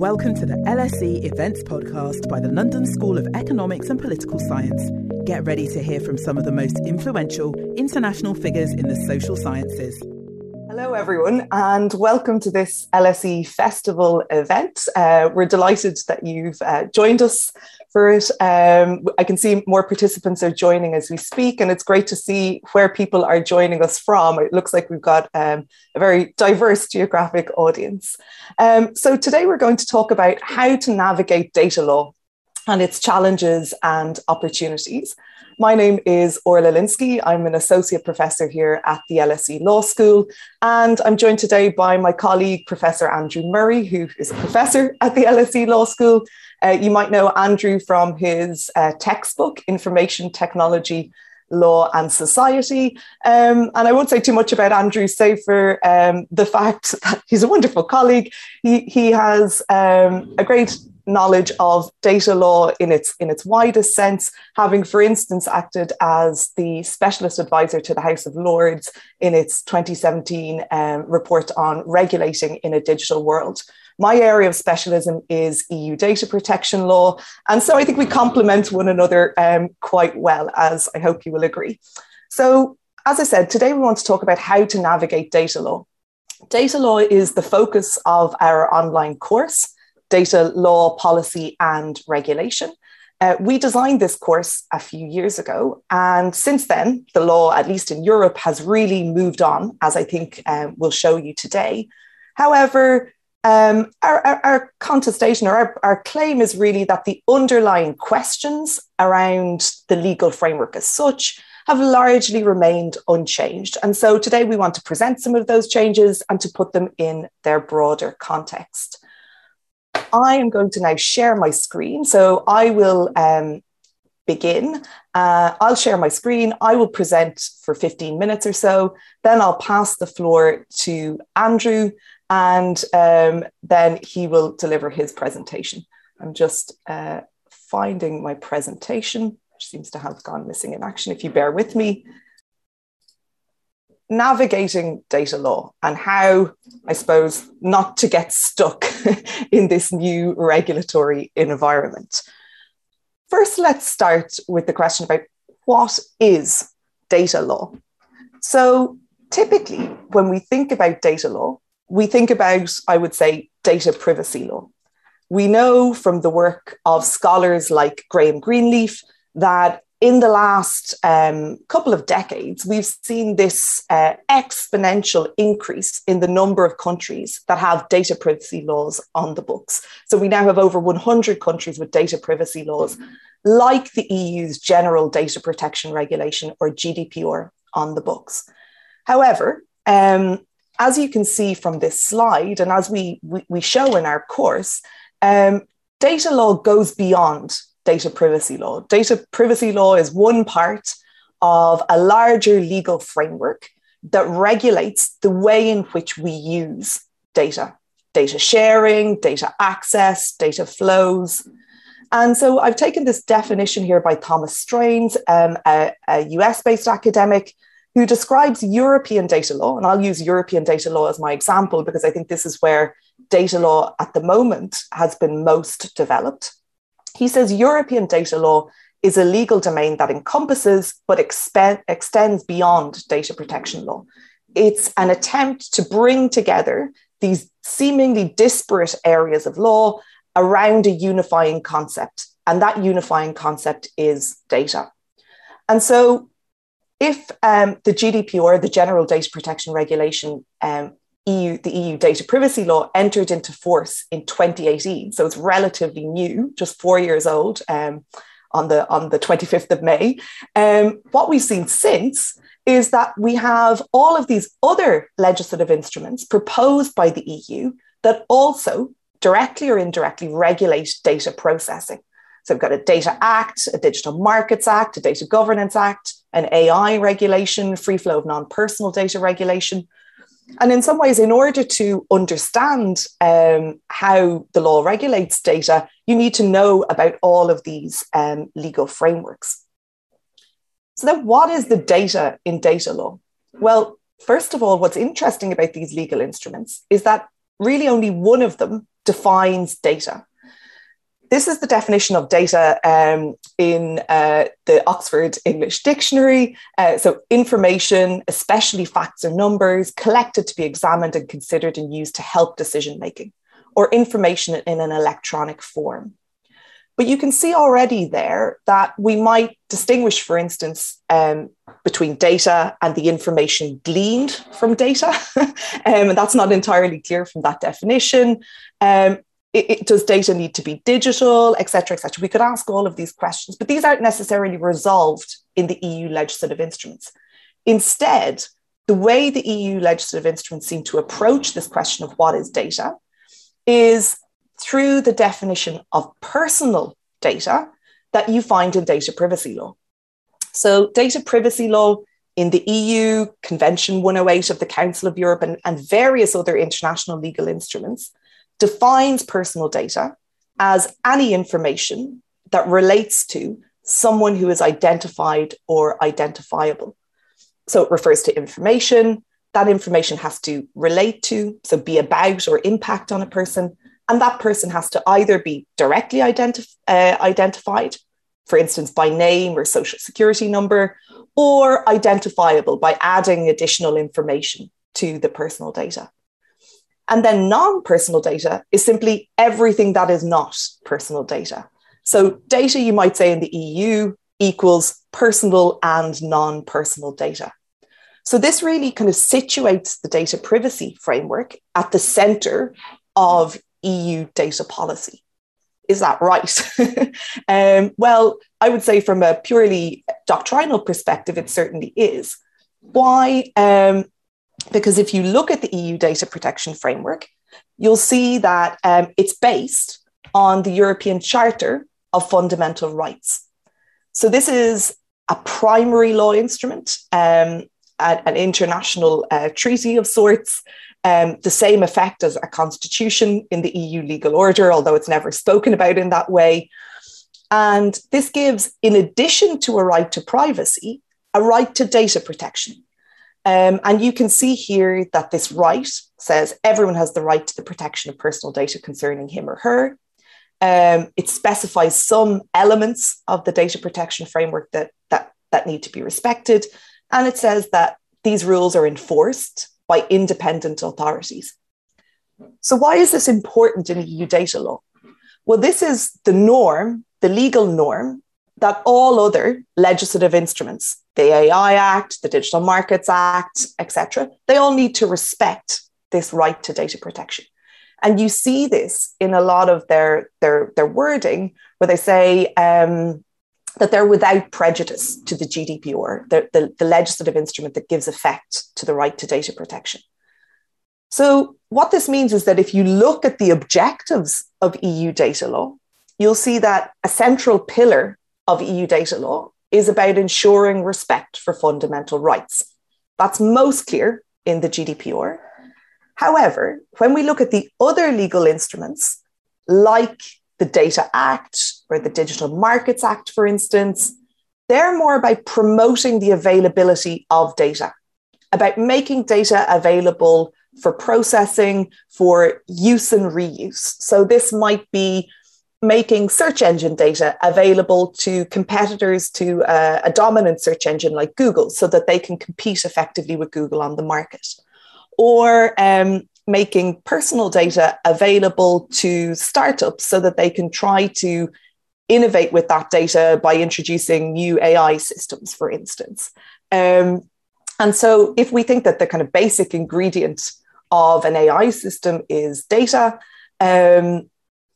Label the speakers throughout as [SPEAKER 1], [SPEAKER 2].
[SPEAKER 1] Welcome to the LSE Events Podcast by the London School of Economics and Political Science. Get ready to hear from some of the most influential international figures in the social sciences.
[SPEAKER 2] Hello, everyone, and welcome to this LSE Festival event. Uh, we're delighted that you've uh, joined us for it. Um, I can see more participants are joining as we speak, and it's great to see where people are joining us from. It looks like we've got um, a very diverse geographic audience. Um, so, today we're going to talk about how to navigate data law and its challenges and opportunities. My name is Orla Lynskey. I'm an associate professor here at the LSE Law School, and I'm joined today by my colleague, Professor Andrew Murray, who is a professor at the LSE Law School. Uh, you might know Andrew from his uh, textbook, Information Technology law and society. Um, and I won't say too much about Andrew, save for um, the fact that he's a wonderful colleague. He, he has um, a great knowledge of data law in its in its widest sense, having, for instance, acted as the specialist advisor to the House of Lords in its 2017 um, report on regulating in a digital world. My area of specialism is EU data protection law, and so I think we complement one another um, quite well, as I hope you will agree. So, as I said, today we want to talk about how to navigate data law. Data law is the focus of our online course data law, policy, and regulation. Uh, we designed this course a few years ago, and since then, the law, at least in Europe, has really moved on, as I think um, we'll show you today. However, um, our, our, our, contestation or our, our claim is really that the underlying questions around the legal framework as such have largely remained unchanged. And so today we want to present some of those changes and to put them in their broader context. I am going to now share my screen. So I will um, begin. Uh, I'll share my screen. I will present for 15 minutes or so. Then I'll pass the floor to Andrew, and um, then he will deliver his presentation. I'm just uh, finding my presentation, which seems to have gone missing in action. If you bear with me, navigating data law and how, I suppose, not to get stuck in this new regulatory environment. First, let's start with the question about what is data law? So, typically, when we think about data law, we think about, I would say, data privacy law. We know from the work of scholars like Graham Greenleaf that in the last um, couple of decades, we've seen this uh, exponential increase in the number of countries that have data privacy laws on the books. So we now have over 100 countries with data privacy laws, like the EU's General Data Protection Regulation or GDPR on the books. However, um, as you can see from this slide, and as we, we, we show in our course, um, data law goes beyond data privacy law. Data privacy law is one part of a larger legal framework that regulates the way in which we use data data sharing, data access, data flows. And so I've taken this definition here by Thomas Streinz, um, a, a US based academic who describes European data law. And I'll use European data law as my example because I think this is where data law at the moment has been most developed. He says European data law is a legal domain that encompasses but extends beyond data protection law. It's an attempt to bring together these seemingly disparate areas of law around a unifying concept. And that unifying concept is data. And so, if um, the GDPR, the General Data Protection Regulation, um, EU, the EU data privacy law entered into force in 2018. So it's relatively new, just four years old um, on, the, on the 25th of May. Um, what we've seen since is that we have all of these other legislative instruments proposed by the EU that also directly or indirectly regulate data processing. So we've got a Data Act, a Digital Markets Act, a Data Governance Act, an AI regulation, free flow of non personal data regulation. And in some ways, in order to understand um, how the law regulates data, you need to know about all of these um, legal frameworks. So, then what is the data in data law? Well, first of all, what's interesting about these legal instruments is that really only one of them defines data. This is the definition of data um, in uh, the Oxford English Dictionary. Uh, so, information, especially facts or numbers, collected to be examined and considered and used to help decision making, or information in an electronic form. But you can see already there that we might distinguish, for instance, um, between data and the information gleaned from data. um, and that's not entirely clear from that definition. Um, it, it, does data need to be digital, et cetera, et cetera? We could ask all of these questions, but these aren't necessarily resolved in the EU legislative instruments. Instead, the way the EU legislative instruments seem to approach this question of what is data is through the definition of personal data that you find in data privacy law. So, data privacy law in the EU, Convention 108 of the Council of Europe, and, and various other international legal instruments defines personal data as any information that relates to someone who is identified or identifiable. So it refers to information. That information has to relate to, so be about or impact on a person, and that person has to either be directly identif- uh, identified, for instance, by name or social security number, or identifiable by adding additional information to the personal data. And then non personal data is simply everything that is not personal data. So, data you might say in the EU equals personal and non personal data. So, this really kind of situates the data privacy framework at the center of EU data policy. Is that right? um, well, I would say from a purely doctrinal perspective, it certainly is. Why? Um, because if you look at the EU data protection framework, you'll see that um, it's based on the European Charter of Fundamental Rights. So this is a primary law instrument, um, an international uh, treaty of sorts um, the same effect as a constitution in the EU legal order, although it's never spoken about in that way. And this gives, in addition to a right to privacy, a right to data protection. Um, and you can see here that this right says everyone has the right to the protection of personal data concerning him or her. Um, it specifies some elements of the data protection framework that, that, that need to be respected. And it says that these rules are enforced by independent authorities. So, why is this important in EU data law? Well, this is the norm, the legal norm that all other legislative instruments, the AI Act, the Digital Markets Act, etc., they all need to respect this right to data protection. And you see this in a lot of their, their, their wording, where they say, um, that they're without prejudice to the GDPR, the, the, the, legislative instrument that gives effect to the right to data protection. So, what this means is that if you look at the objectives of EU data law, you'll see that a central pillar of EU data law is about ensuring respect for fundamental rights. That's most clear in the GDPR. However, when we look at the other legal instruments, like the Data Act or the Digital Markets Act, for instance, they're more about promoting the availability of data, about making data available for processing, for use and reuse. So this might be making search engine data available to competitors to uh, a dominant search engine like Google so that they can compete effectively with Google on the market. Or um, making personal data available to startups so that they can try to innovate with that data by introducing new AI systems, for instance. Um, and so, if we think that the kind of basic ingredient of an AI system is data, um,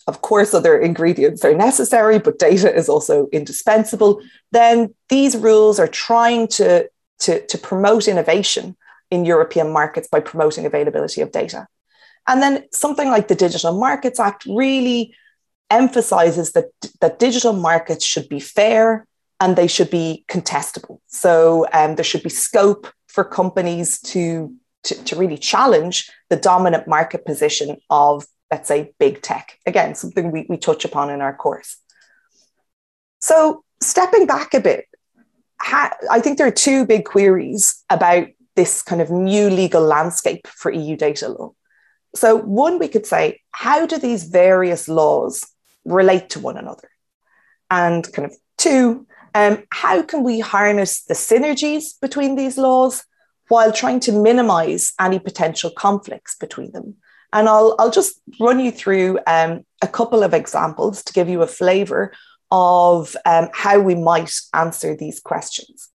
[SPEAKER 2] of course, other ingredients are necessary, but data is also indispensable. Then these rules are trying to, to, to promote innovation in European markets by promoting availability of data. And then something like the Digital Markets Act really emphasizes that, that digital markets should be fair and they should be contestable. So um, there should be scope for companies to, to, to really challenge the dominant market position of, let's say, big tech. Again, something we, we touch upon in our course. So stepping back a bit, I think there are two big queries about this kind of new legal landscape for EU data law. So, one, we could say, how do these various laws relate to one another? And kind of two, um, how can we harness the synergies between these laws while trying to minimize any potential conflicts between them? And I'll, I'll just run you through um, a couple of examples to give you a flavor of um, how we might answer these questions.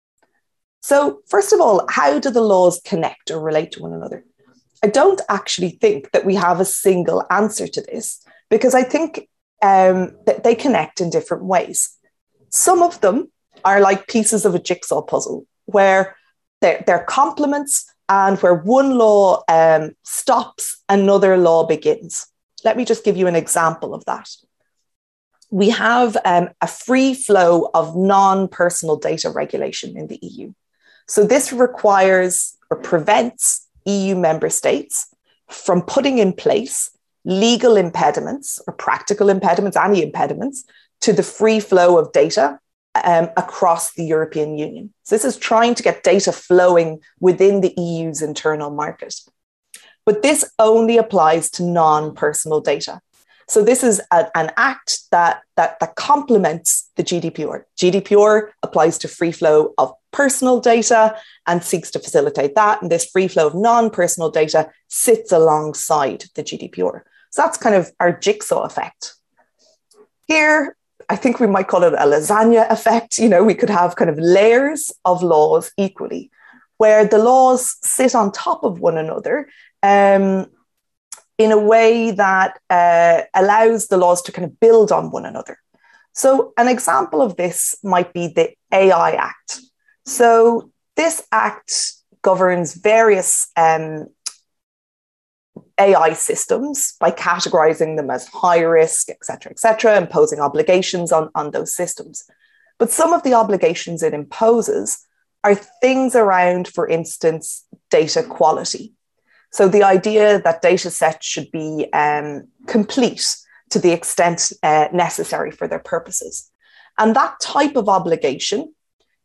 [SPEAKER 2] So, first of all, how do the laws connect or relate to one another? I don't actually think that we have a single answer to this because I think um, that they connect in different ways. Some of them are like pieces of a jigsaw puzzle where they're, they're complements and where one law um, stops, another law begins. Let me just give you an example of that. We have um, a free flow of non personal data regulation in the EU. So, this requires or prevents EU member states from putting in place legal impediments or practical impediments, any impediments to the free flow of data um, across the European Union. So, this is trying to get data flowing within the EU's internal market. But this only applies to non personal data. So this is a, an act that, that, that complements the GDPR. GDPR applies to free flow of personal data and seeks to facilitate that. And this free flow of non-personal data sits alongside the GDPR. So that's kind of our jigsaw effect. Here, I think we might call it a lasagna effect. You know, we could have kind of layers of laws equally, where the laws sit on top of one another um, in a way that uh, allows the laws to kind of build on one another. So, an example of this might be the AI Act. So, this act governs various um, AI systems by categorizing them as high risk, et cetera, et cetera, imposing obligations on, on those systems. But some of the obligations it imposes are things around, for instance, data quality. So the idea that data sets should be um, complete to the extent uh, necessary for their purposes. And that type of obligation,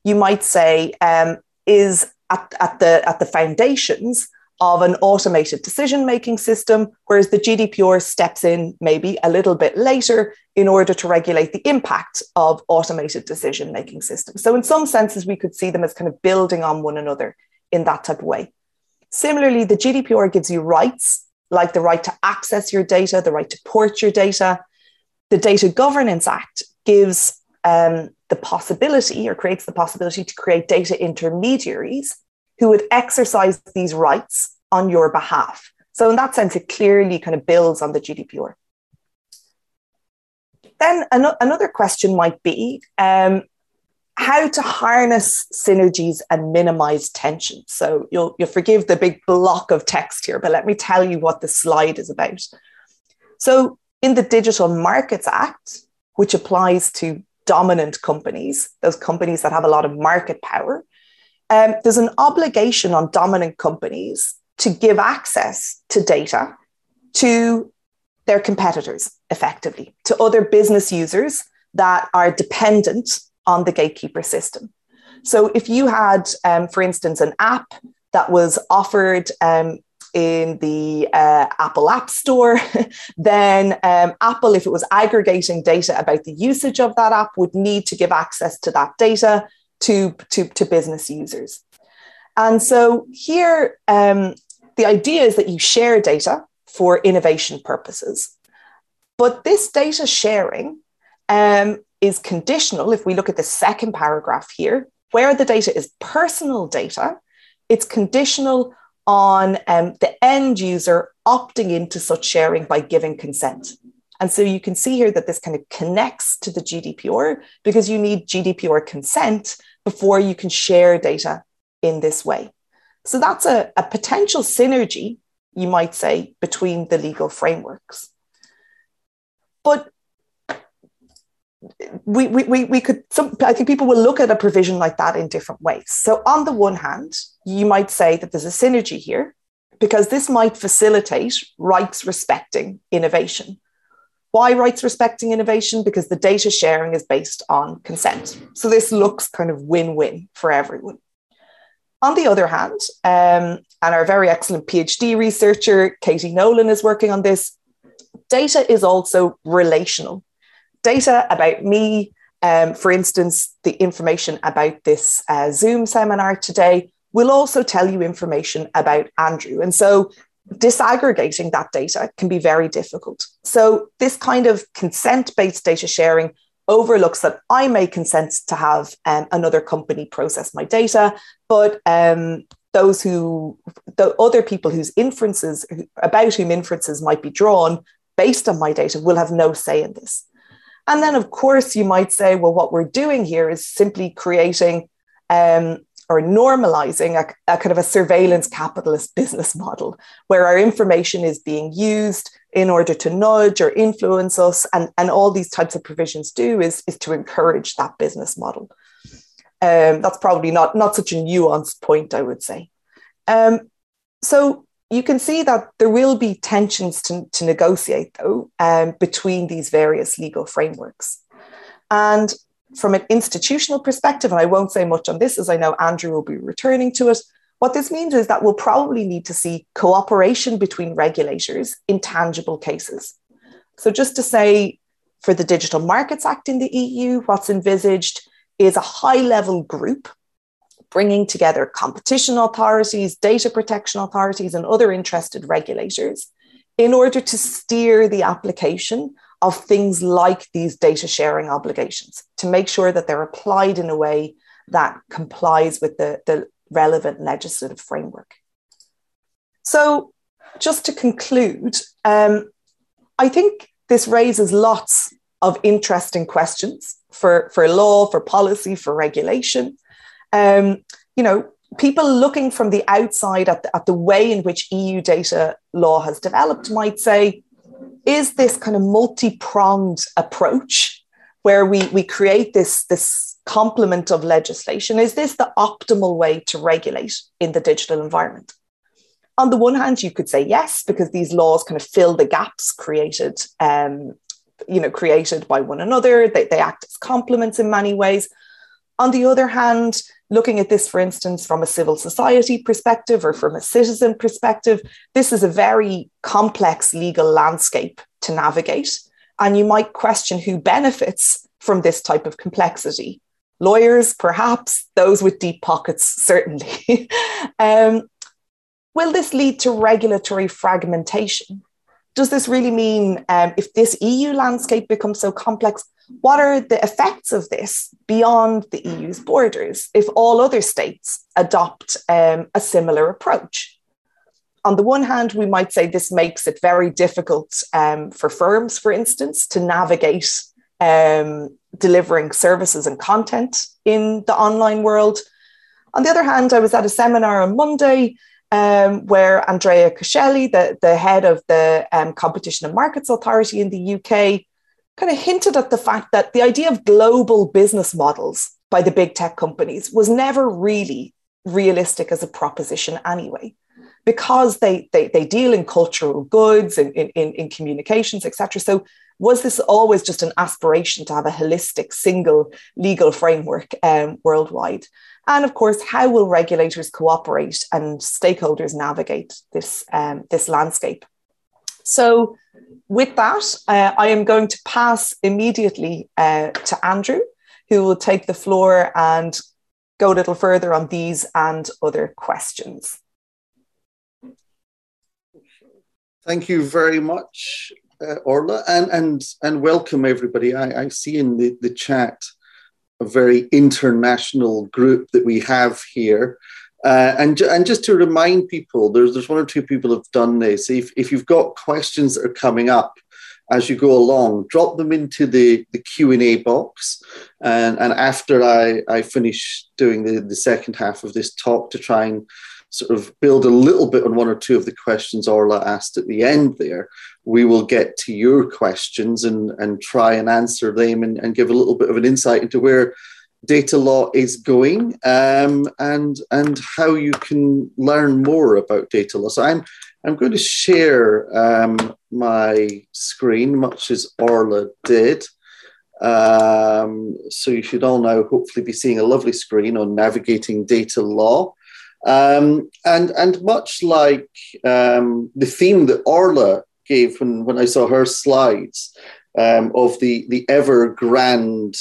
[SPEAKER 2] you might say, um, is at, at, the, at the foundations of an automated decision making system, whereas the GDPR steps in maybe a little bit later in order to regulate the impact of automated decision making systems. So, in some senses, we could see them as kind of building on one another in that type of way. Similarly, the GDPR gives you rights like the right to access your data, the right to port your data. The Data Governance Act gives um, the possibility or creates the possibility to create data intermediaries who would exercise these rights on your behalf. So, in that sense, it clearly kind of builds on the GDPR. Then an- another question might be um, how to harness synergies and minimize tension. So you'll, you'll forgive the big block of text here, but let me tell you what the slide is about. So in the Digital Markets Act, which applies to dominant companies, those companies that have a lot of market power, um, there's an obligation on dominant companies to give access to data to their competitors effectively, to other business users that are dependent on the gatekeeper system. So if you had, um, for instance, an app that was offered um, in the uh, Apple App Store, then um, Apple, if it was aggregating data about the usage of that app, would need to give access to that data to, to, to business users. And so here, um, the idea is that you share data for innovation purposes. But this data sharing um, is conditional. If we look at the second paragraph here, where the data is personal data, it's conditional on um, the end user opting into such sharing by giving consent. And so you can see here that this kind of connects to the GDPR because you need GDPR consent before you can share data in this way. So that's a, a potential synergy, you might say, between the legal frameworks. But we, we, we could some i think people will look at a provision like that in different ways so on the one hand you might say that there's a synergy here because this might facilitate rights respecting innovation why rights respecting innovation because the data sharing is based on consent so this looks kind of win-win for everyone On the other hand, um, and our very excellent PhD researcher, Katie Nolan, is working on this, data is also relational. Data about me, um, for instance, the information about this uh, Zoom seminar today will also tell you information about Andrew. And so disaggregating that data can be very difficult. So, this kind of consent based data sharing overlooks that I may consent to have um, another company process my data, but um, those who, the other people whose inferences, about whom inferences might be drawn based on my data, will have no say in this. And then, of course, you might say, well, what we're doing here is simply creating um, or normalizing a, a, kind of a surveillance capitalist business model where our information is being used in order to nudge or influence us. And, and all these types of provisions do is, is to encourage that business model. Um, that's probably not, not such a nuanced point, I would say. Um, so you can see that there will be tensions to, to negotiate, though, um, between these various legal frameworks. And from an institutional perspective, and I won't say much on this as I know Andrew will be returning to it, what this means is that we'll probably need to see cooperation between regulators in tangible cases. So, just to say, for the Digital Markets Act in the EU, what's envisaged is a high level group bringing together competition authorities, data protection authorities, and other interested regulators in order to steer the application of things like these data sharing obligations to make sure that they're applied in a way that complies with the, the relevant legislative framework. So, just to conclude, um, I think this raises lots of interesting questions for, for law, for policy, for regulation. Um, you know, people looking from the outside at the, at the way in which EU data law has developed might say, is this kind of multi-pronged approach where we, we create this, this complement of legislation? Is this the optimal way to regulate in the digital environment? On the one hand, you could say yes, because these laws kind of fill the gaps created, um, you know, created by one another. They, they act as complements in many ways. On the other hand, looking at this, for instance, from a civil society perspective or from a citizen perspective, this is a very complex legal landscape to navigate. And you might question who benefits from this type of complexity. Lawyers, perhaps, those with deep pockets, certainly. um, will this lead to regulatory fragmentation? Does this really mean um, if this EU landscape becomes so complex, what are the effects of this beyond the EU's borders if all other states adopt um, a similar approach? On the one hand, we might say this makes it very difficult um, for firms, for instance, to navigate um, delivering services and content in the online world. On the other hand, I was at a seminar on Monday um, where Andrea Coscelli, the, the head of the um, Competition and Markets Authority in the UK, kind of hinted at the fact that the idea of global business models by the big tech companies was never really realistic as a proposition anyway because they they, they deal in cultural goods and in, in, in communications etc so was this always just an aspiration to have a holistic single legal framework um, worldwide? And of course how will regulators cooperate and stakeholders navigate this um, this landscape so with that, uh, I am going to pass immediately uh, to Andrew, who will take the floor and go a little further on these and other questions.
[SPEAKER 3] Thank you very much, uh, Orla, and, and, and welcome everybody. I, I see in the, the chat a very international group that we have here. Uh, and, and just to remind people, there's, there's one or two people have done this. If, if you've got questions that are coming up as you go along, drop them into the, the Q&A box. And, and after I, I finish doing the, the second half of this talk to try and sort of build a little bit on one or two of the questions Orla asked at the end there, we will get to your questions and, and try and answer them and, and give a little bit of an insight into where data law is going um, and and how you can learn more about data law. So I'm I'm going to share um, my screen, much as Orla did. Um, so you should all now hopefully be seeing a lovely screen on navigating data law. Um, and, and much like um, the theme that Orla gave when, when I saw her slides um, of the, the Ever Given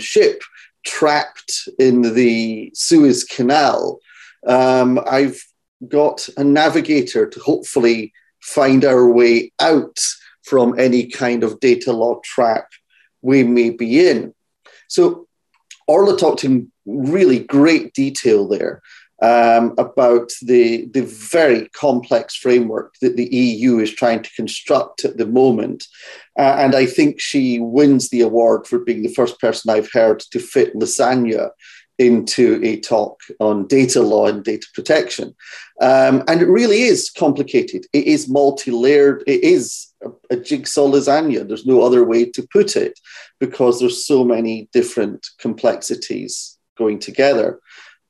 [SPEAKER 3] ship trapped in the Suez Canal, um, I've got a navigator to hopefully find our way out from any kind of data law trap we may be in. So Orla talked in really great detail there um, about the, the very complex framework that the EU is trying to construct at the moment. Uh, and I think she wins the award for being the first person I've heard to fit lasagna into a talk on data law and data protection. Um, and it really is complicated. It is multi layered. It is a, a, jigsaw lasagna. There's no other way to put it because there's so many different complexities going together.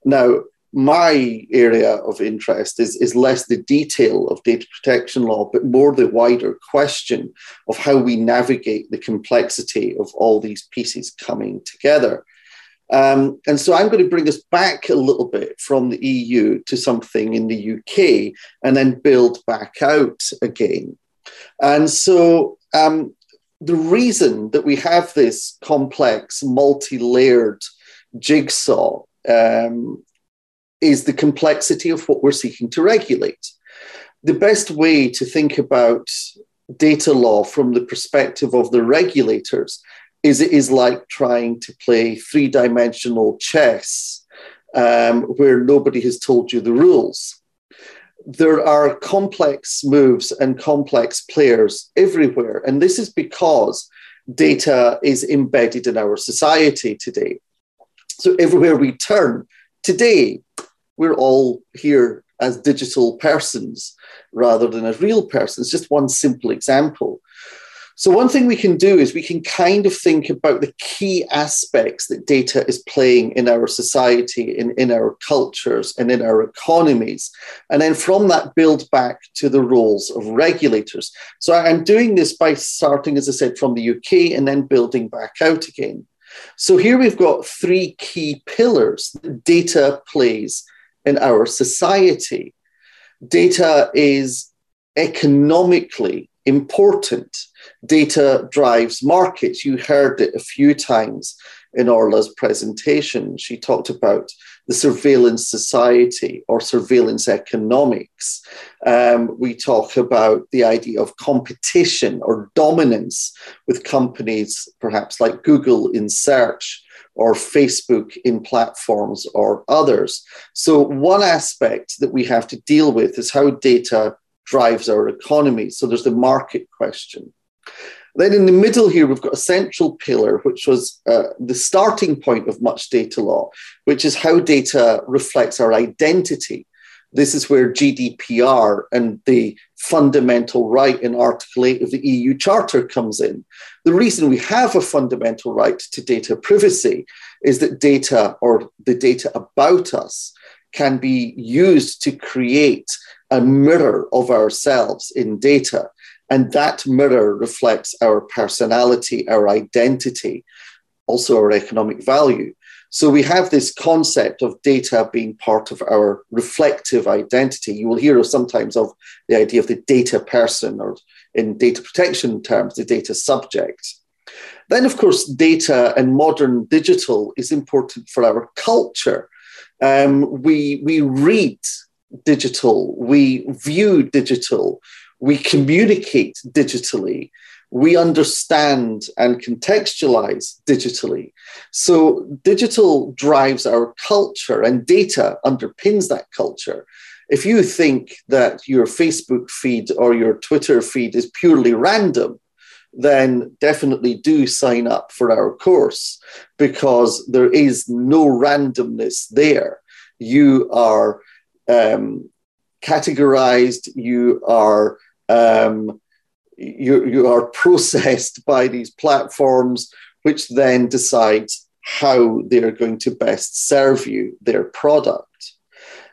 [SPEAKER 3] Now, my area of interest is, is less the detail of data protection law, but more the wider question of how we navigate the complexity of all these pieces coming together. Um, and so I'm going to bring us back a little bit from the EU to something in the UK and then build back out again. And so um, the reason that we have this complex, multi layered jigsaw um, is the complexity of what we're seeking to regulate. The best way to think about data law from the perspective of the regulators is it is like trying to play three dimensional chess um, where nobody has told you the rules. There are complex moves and complex players everywhere. And this is because data is embedded in our society today. So everywhere we turn, today, we're all here as digital persons rather than as real persons. Just one simple example. So, one thing we can do is we can kind of think about the key aspects that data is playing in our society, in, in our cultures, and in our economies. And then from that, build back to the roles of regulators. So, I'm doing this by starting, as I said, from the UK and then building back out again. So, here we've got three key pillars that data plays in our society. Data is economically important data drives markets. You heard it a few times in Orla's presentation. She talked about the surveillance society or surveillance economics. Um, we talk about the idea of competition or dominance with companies, perhaps like Google in search or Facebook in platforms or others. So, one aspect that we have to deal with is how data drives our economy. So, there's the market question. Then in the middle here, we've got a central pillar, which was uh, the starting point of much data law, which is how data reflects our identity. This is where GDPR and the fundamental right in Article 8 of the EU Charter comes in. The reason we have a fundamental right to data privacy is that data or the data about us can be used to create a mirror of ourselves in data. And that mirror reflects our personality, our identity, also our economic value. So we have this concept of data being part of our reflective identity. You will hear sometimes of the idea of the data person, or in data protection terms, the data subject. Then, of course, data and modern digital is important for our culture. Um, we, we read digital, we view digital, we communicate digitally, we understand and contextualize digitally. So, digital drives our culture, and data underpins that culture. If you think that your Facebook feed or your Twitter feed is purely random, then definitely do sign up for our course because there is no randomness there. You are um, categorized, you are um, you, you are processed by these platforms, which then decides how they're going to best serve you their product.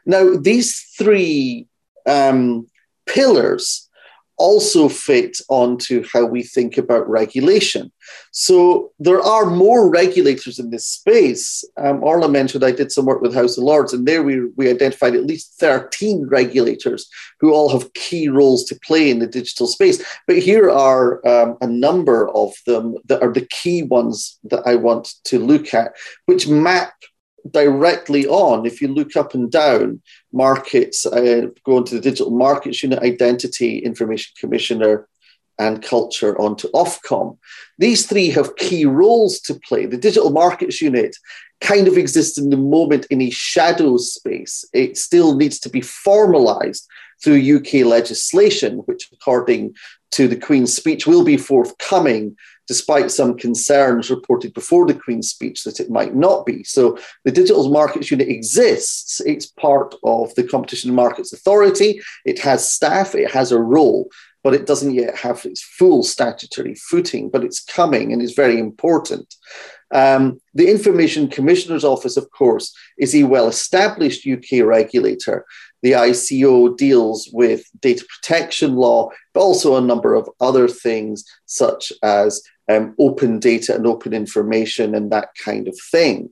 [SPEAKER 3] Now, these three um, pillars also fit onto how we think about regulation. So there are more regulators in this space. Um, Orla mentioned I did some work with House of Lords, and there we, we identified at least 13 regulators who all have key roles to play in the digital space. But here are um, a number of them that are the key ones that I want to look at, which map directly on, if you look up and down, markets, uh, go into the digital markets unit, identity, information commissioner, and culture onto Ofcom. These three have key roles to play. The digital markets unit kind of exists in the moment in a shadow space. It still needs to be formalized through UK legislation, which, according to the Queen's speech, will be forthcoming despite some concerns reported before the Queen's speech that it might not be. So the Digital Markets Unit exists. It's part of the Competition and Markets Authority. It has staff, it has a role, but it doesn't yet have its full statutory footing, but it's coming and is very important. Um, the Information Commissioner's Office, of course, is a well established UK regulator. The ICO deals with data protection law, but also a number of other things, such as um, open data and open information and that kind of thing.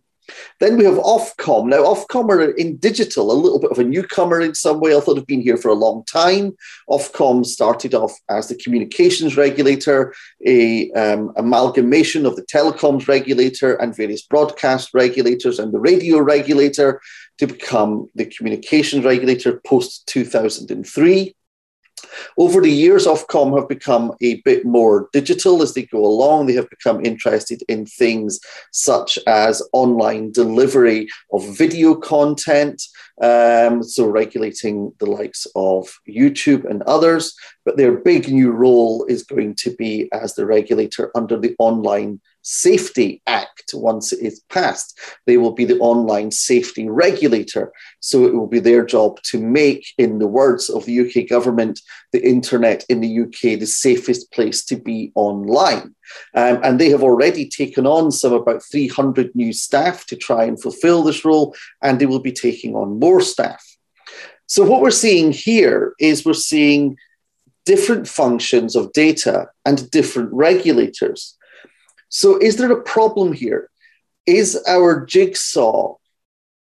[SPEAKER 3] Then we have Ofcom. Now, Ofcom are in digital, a little bit of a newcomer in some way. I thought have been here for a long time. Ofcom started off as the communications regulator, a um, amalgamation of the telecoms regulator and various broadcast regulators and the radio regulator to become the communications regulator post 2003. Over the years, Ofcom have become a bit more digital as they go along. They have become interested in things such as online delivery of video content, um, so regulating the likes of YouTube and others. But their big new role is going to be as the regulator under the Online Safety Act once it is passed. They will be the online safety regulator. So it will be their job to make, in the words of the UK government, the internet in the UK the safest place to be online. Um, and they have already taken on some about 300 new staff to try and fulfill this role, and they will be taking on more staff. So, what we're seeing here is we're seeing different functions of data and different regulators. So, is there a problem here? Is our jigsaw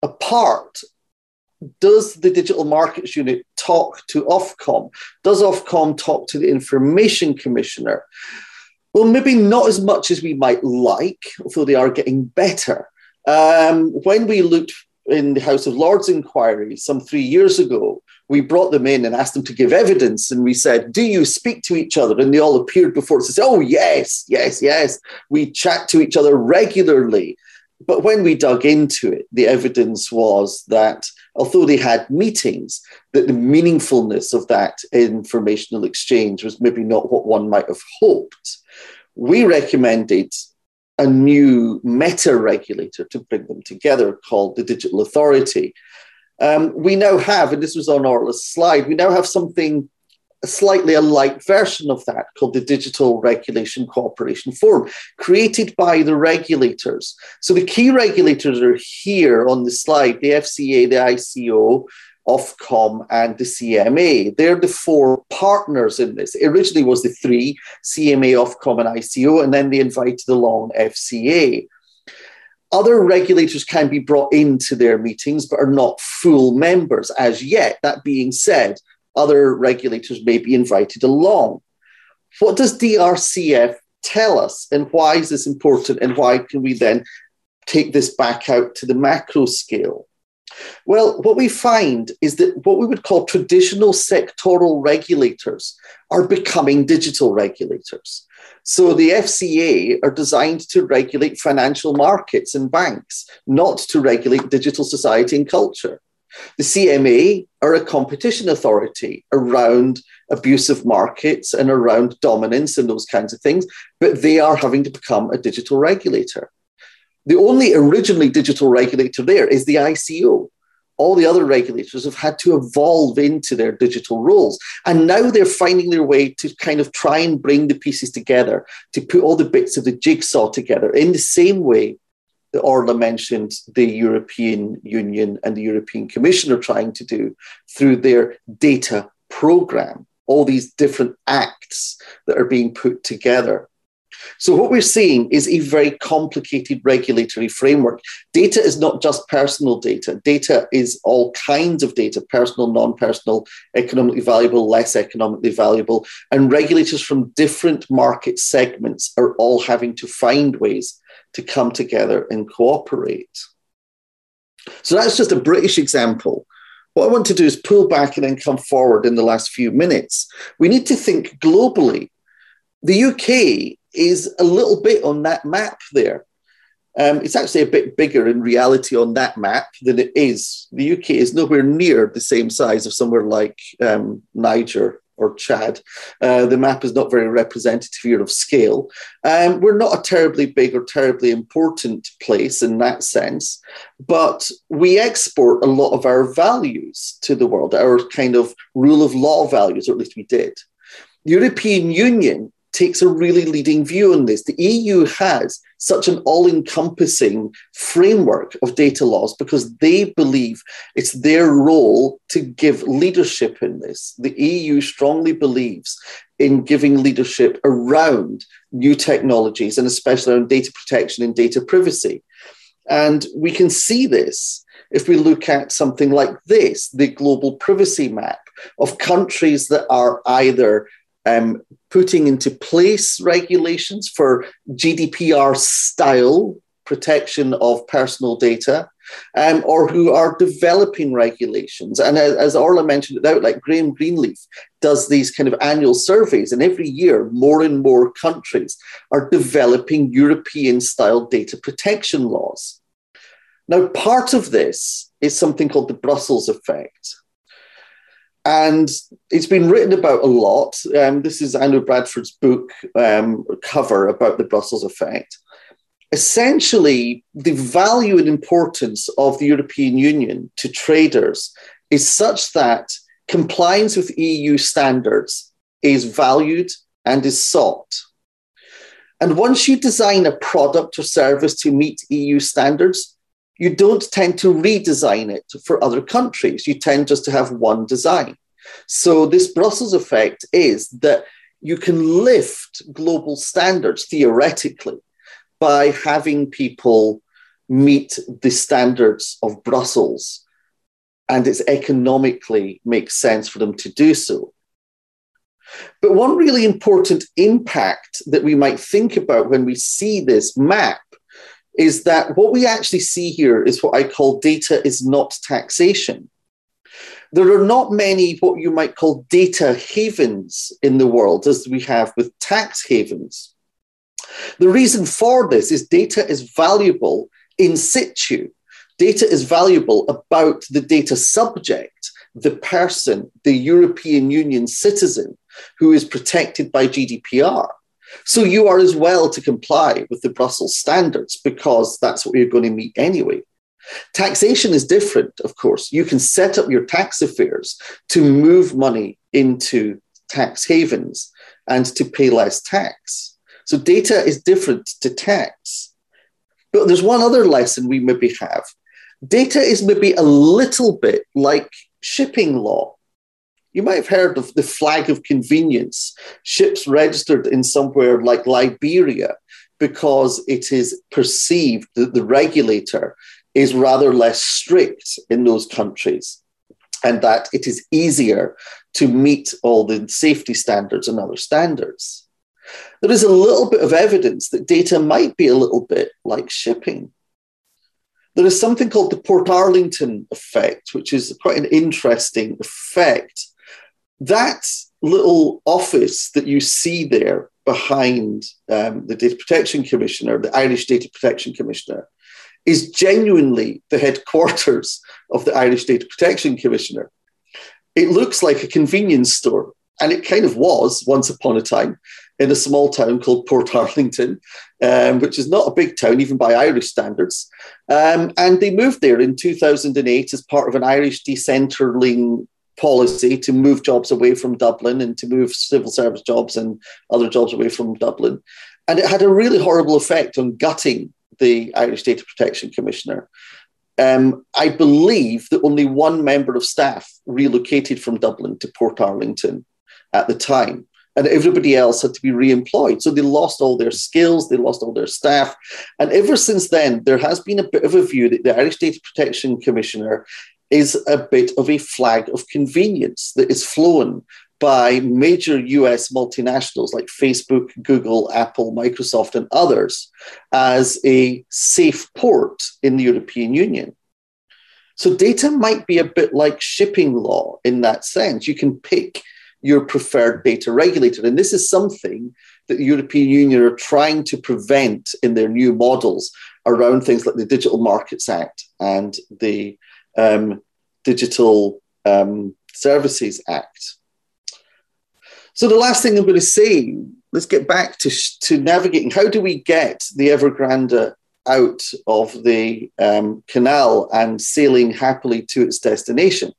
[SPEAKER 3] apart? Does the digital markets unit talk to Ofcom? Does Ofcom talk to the information commissioner? Well, maybe not as much as we might like, although they are getting better. Um, when we looked in the House of Lords inquiry some three years ago, we brought them in and asked them to give evidence. And we said, Do you speak to each other? And they all appeared before us and said, Oh, yes, yes, yes. We chat to each other regularly. But when we dug into it, the evidence was that although they had meetings, that the meaningfulness of that informational exchange was maybe not what one might have hoped. We recommended a new meta regulator to bring them together called the Digital Authority. Um, we now have, and this was on Orla's slide, we now have something slightly a light version of that called the Digital Regulation Cooperation Forum, created by the regulators. So the key regulators are here on the slide the FCA, the ICO, Ofcom, and the CMA. They're the four partners in this. It originally was the three CMA, Ofcom, and ICO, and then they invited along FCA. Other regulators can be brought into their meetings but are not full members as yet. That being said, other regulators may be invited along. What does DRCF tell us, and why is this important, and why can we then take this back out to the macro scale? Well, what we find is that what we would call traditional sectoral regulators are becoming digital regulators. So the FCA are designed to regulate financial markets and banks, not to regulate digital society and culture. The CMA are a competition authority around abusive markets and around dominance and those kinds of things, but they are having to become a digital regulator. The only originally digital regulator there is the ICO. All the other regulators have had to evolve into their digital roles. And now they're finding their way to kind of try and bring the pieces together, to put all the bits of the jigsaw together in the same way that Orla mentioned the European Union and the European Commission are trying to do through their data program. all these different acts that are being put together. So, what we're seeing is a very complicated regulatory framework. Data is not just personal data, data is all kinds of data personal, non personal, economically valuable, less economically valuable. And regulators from different market segments are all having to find ways to come together and cooperate. So, that's just a British example. What I want to do is pull back and then come forward in the last few minutes. We need to think globally. The UK is a little bit on that map there. Um, it's actually a bit bigger in reality on that map than it is. The UK is nowhere near the same size of somewhere like um, Niger or Chad. Uh, the map is not very representative here of scale. Um, we're not a terribly big or terribly important place in that sense, but we export a lot of our values to the world, our kind of rule of law values, or at least we did. The European Union takes a really leading view on this. The EU has such an all encompassing framework of data laws because they believe it's their role to give leadership in this. The EU strongly believes in giving leadership around new technologies and especially around data protection and data privacy. And we can see this if we look at something like this the global privacy map of countries that are either um, putting into place regulations for GDPR style protection of personal data, um, or who are developing regulations. And as, as Orla mentioned it out, like Graham Greenleaf does these kind of annual surveys, and every year more and more countries are developing European style data protection laws. Now, part of this is something called the Brussels effect. And it's been written about a lot. Um, this is Anu Bradford's book um, cover about the Brussels effect. Essentially, the value and importance of the European Union to traders is such that compliance with EU standards is valued and is sought. And once you design a product or service to meet EU standards, you don't tend to redesign it for other countries. You tend just to have one design. So, this Brussels effect is that you can lift global standards theoretically by having people meet the standards of Brussels, and it's economically makes sense for them to do so. But one really important impact that we might think about when we see this map is that what we actually see here is what I call data is not taxation. There are not many what you might call data havens in the world as we have with tax havens. The reason for this is data is valuable in situ. Data is valuable about the data subject, the person, the European Union citizen who is protected by GDPR. So you are as well to comply with the Brussels standards because that's what you're going to meet anyway. Taxation is different, of course. You can set up your tax affairs to move money into tax havens and to pay less tax. So data is different to tax. But there's one other lesson we maybe have. Data is maybe a little bit like shipping law. You might have heard of the flag of convenience, ships registered in somewhere like Liberia, because it is perceived that the regulator is rather less strict in those countries and that it is easier to meet all the safety standards and other standards. There is a little bit of evidence that data might be a little bit like shipping. There is something called the Portarlington effect, which is quite an interesting effect that little office that you see there behind um, the Data Protection Commissioner, the Irish Data Protection Commissioner, is genuinely the headquarters of the Irish Data Protection Commissioner. It looks like a convenience store, and it kind of was once upon a time in a small town called Portarlington, um, which is not a big town, even by Irish standards. Um, and they moved there in 2008 as part of an Irish decentering policy to move jobs away from Dublin and to move civil service jobs and other jobs away from Dublin. And it had a really horrible effect on gutting the Irish Data Protection Commissioner. Um, I believe that only one member of staff relocated from Dublin to Portarlington at the time. And everybody else had to be re employed. So they lost all their skills, they lost all their staff. And ever since then, there has been a bit of a view that the Irish Data Protection Commissioner is a bit of a flag of convenience that is flown by major US multinationals like Facebook, Google, Apple, Microsoft, and others as a safe port in the European Union. So data might be a bit like shipping law in that sense. You can pick your preferred data regulator. And this is something that the European Union are trying to prevent in their new models around things like the Digital Markets Act and the um, Digital um, Services Act. So the last thing I'm going to say, let's get back to, to navigating. How do we get the Ever Given out of the um, canal and sailing happily to its destination?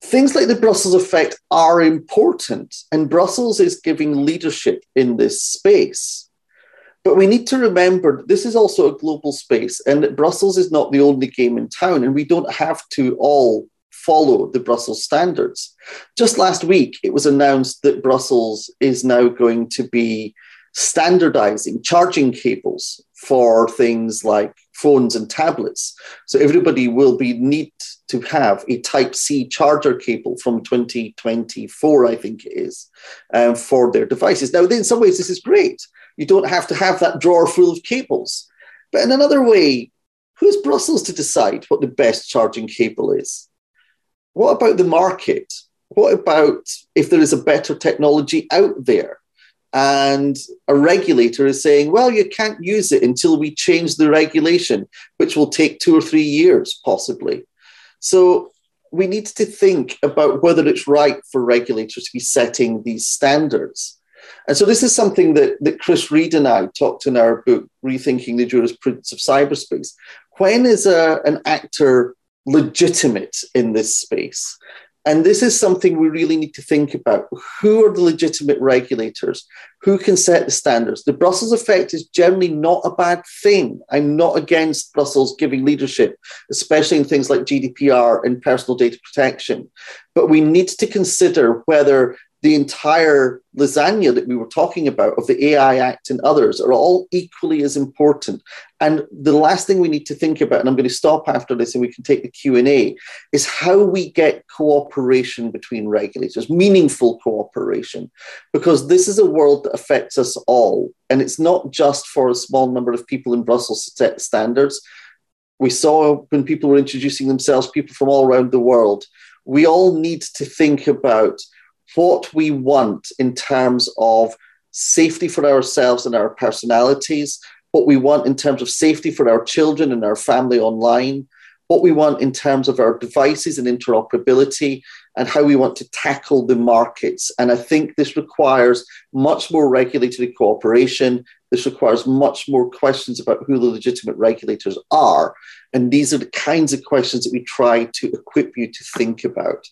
[SPEAKER 3] Things like the Brussels effect are important, and Brussels is giving leadership in this space. But we need to remember this is also a global space, and that Brussels is not the only game in town, and we don't have to all follow the Brussels standards. Just last week, it was announced that Brussels is now going to be standardizing charging cables for things like phones and tablets. So everybody will be need to have a Type C charger cable from 2024, I think it is, um, for their devices. Now, in some ways, this is great. You don't have to have that drawer full of cables. But in another way, who's Brussels to decide what the best charging cable is? What about the market? What about if there is a better technology out there? And a regulator is saying, well, you can't use it until we change the regulation, which will take two or three years, possibly. So we need to think about whether it's right for regulators to be setting these standards. And so this is something that, that Chris Reed and I talked in our book, Rethinking the Jurisprudence of Cyberspace. When is a, an actor legitimate in this space. And this is something we really need to think about. Who are the legitimate regulators? Who can set the standards? The Brussels effect is generally not a bad thing. I'm not against Brussels giving leadership, especially in things like GDPR and personal data protection. But we need to consider whether the entire lasagna that we were talking about of the AI Act and others are all equally as important. And the last thing we need to think about, and I'm going to stop after this and we can take the Q&A, is how we get cooperation between regulators, meaningful cooperation, because this is a world that affects us all. And it's not just for a small number of people in Brussels to set standards. We saw when people were introducing themselves, people from all around the world. We all need to think about what we want in terms of safety for ourselves and our personalities, what we want in terms of safety for our children and our family online, what we want in terms of our devices and interoperability, and how we want to tackle the markets. And I think this requires much more regulatory cooperation. This requires much more questions about who the legitimate regulators are. And these are the kinds of questions that we try to equip you to think about.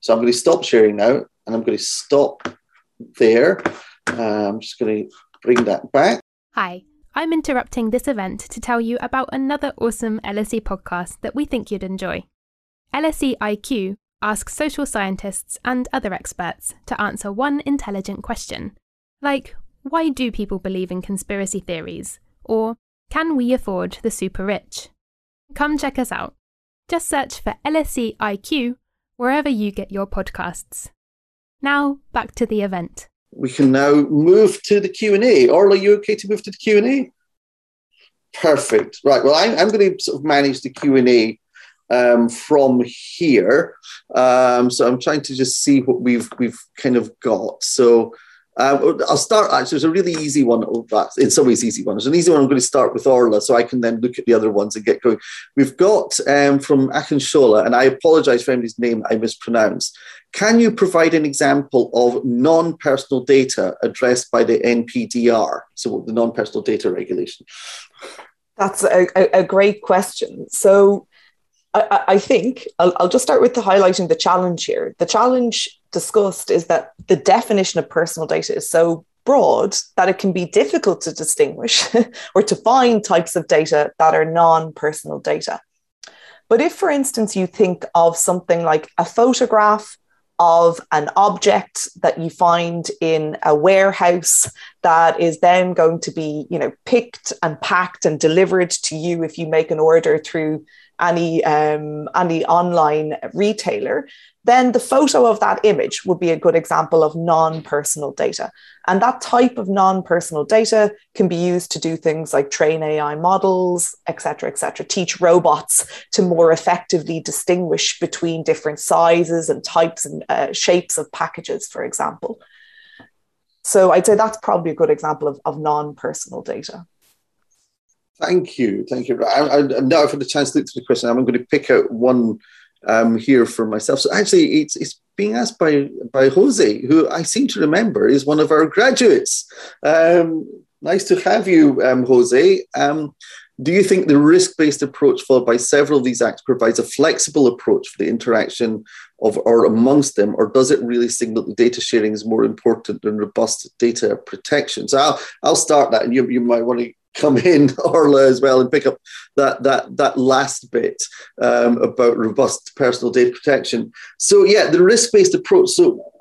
[SPEAKER 3] So I'm going to stop sharing now and I'm going to stop there. Uh, I'm just going to bring that back.
[SPEAKER 4] Hi, I'm interrupting this event to tell you about another awesome LSE podcast that we think you'd enjoy. LSE IQ asks social scientists and other experts to answer one intelligent question, like why do people believe in conspiracy theories? Or can we afford the super rich? Come check us out. Just search for LSE IQ wherever you get your podcasts. Now, back to the event.
[SPEAKER 3] We can now move to the Q&A. Orla, are you okay to move to the Q&A? Perfect. Right. Well, I'm, I'm going to sort of manage the Q&A um, from here. Um, so I'm trying to just see what we've we've kind of got. So um, I'll start. Actually, there's a really easy one. Oh, in some ways, easy one. There's an easy one. I'm going to start with Orla, so I can then look at the other ones and get going. We've got um, from Akinshola, and I apologise for anybody's name I mispronounced. Can you provide an example of non-personal data addressed by the NPDR, so the non-personal data regulation?
[SPEAKER 2] That's a, a, a great question. So I, I think I'll, I'll, just start with the highlighting the challenge here. The challenge discussed is that the definition of personal data is so broad that it can be difficult to distinguish or to find types of data that are non personal data. But if, for instance, you think of something like a photograph of an object that you find in a warehouse that is then going to be you know picked and packed and delivered to you if you make an order through any um, any online retailer then the photo of that image would be a good example of non-personal data. And that type of non-personal data can be used to do things like train ai models etc etc teach robots to more effectively distinguish between different sizes and types and uh, shapes of packages for example. So i'd say that's probably a good example of, of non-personal data
[SPEAKER 3] Thank you, thank you. I, I, now I've had a chance to look through the question. I'm going to pick out one um, here for myself. So actually, it's it's being asked by by Jose, who I seem to remember is one of our graduates. Um, nice to have you, um, Jose. Um, do you think the risk-based approach followed by several of these acts provides a flexible approach for the interaction of or amongst them, or does it really signal that data sharing is more important than robust data protection? So I'll I'll start that, and you you might want to come in, Orla, as well, and pick up that that that last bit um, about robust personal data protection. So yeah, the risk-based approach. So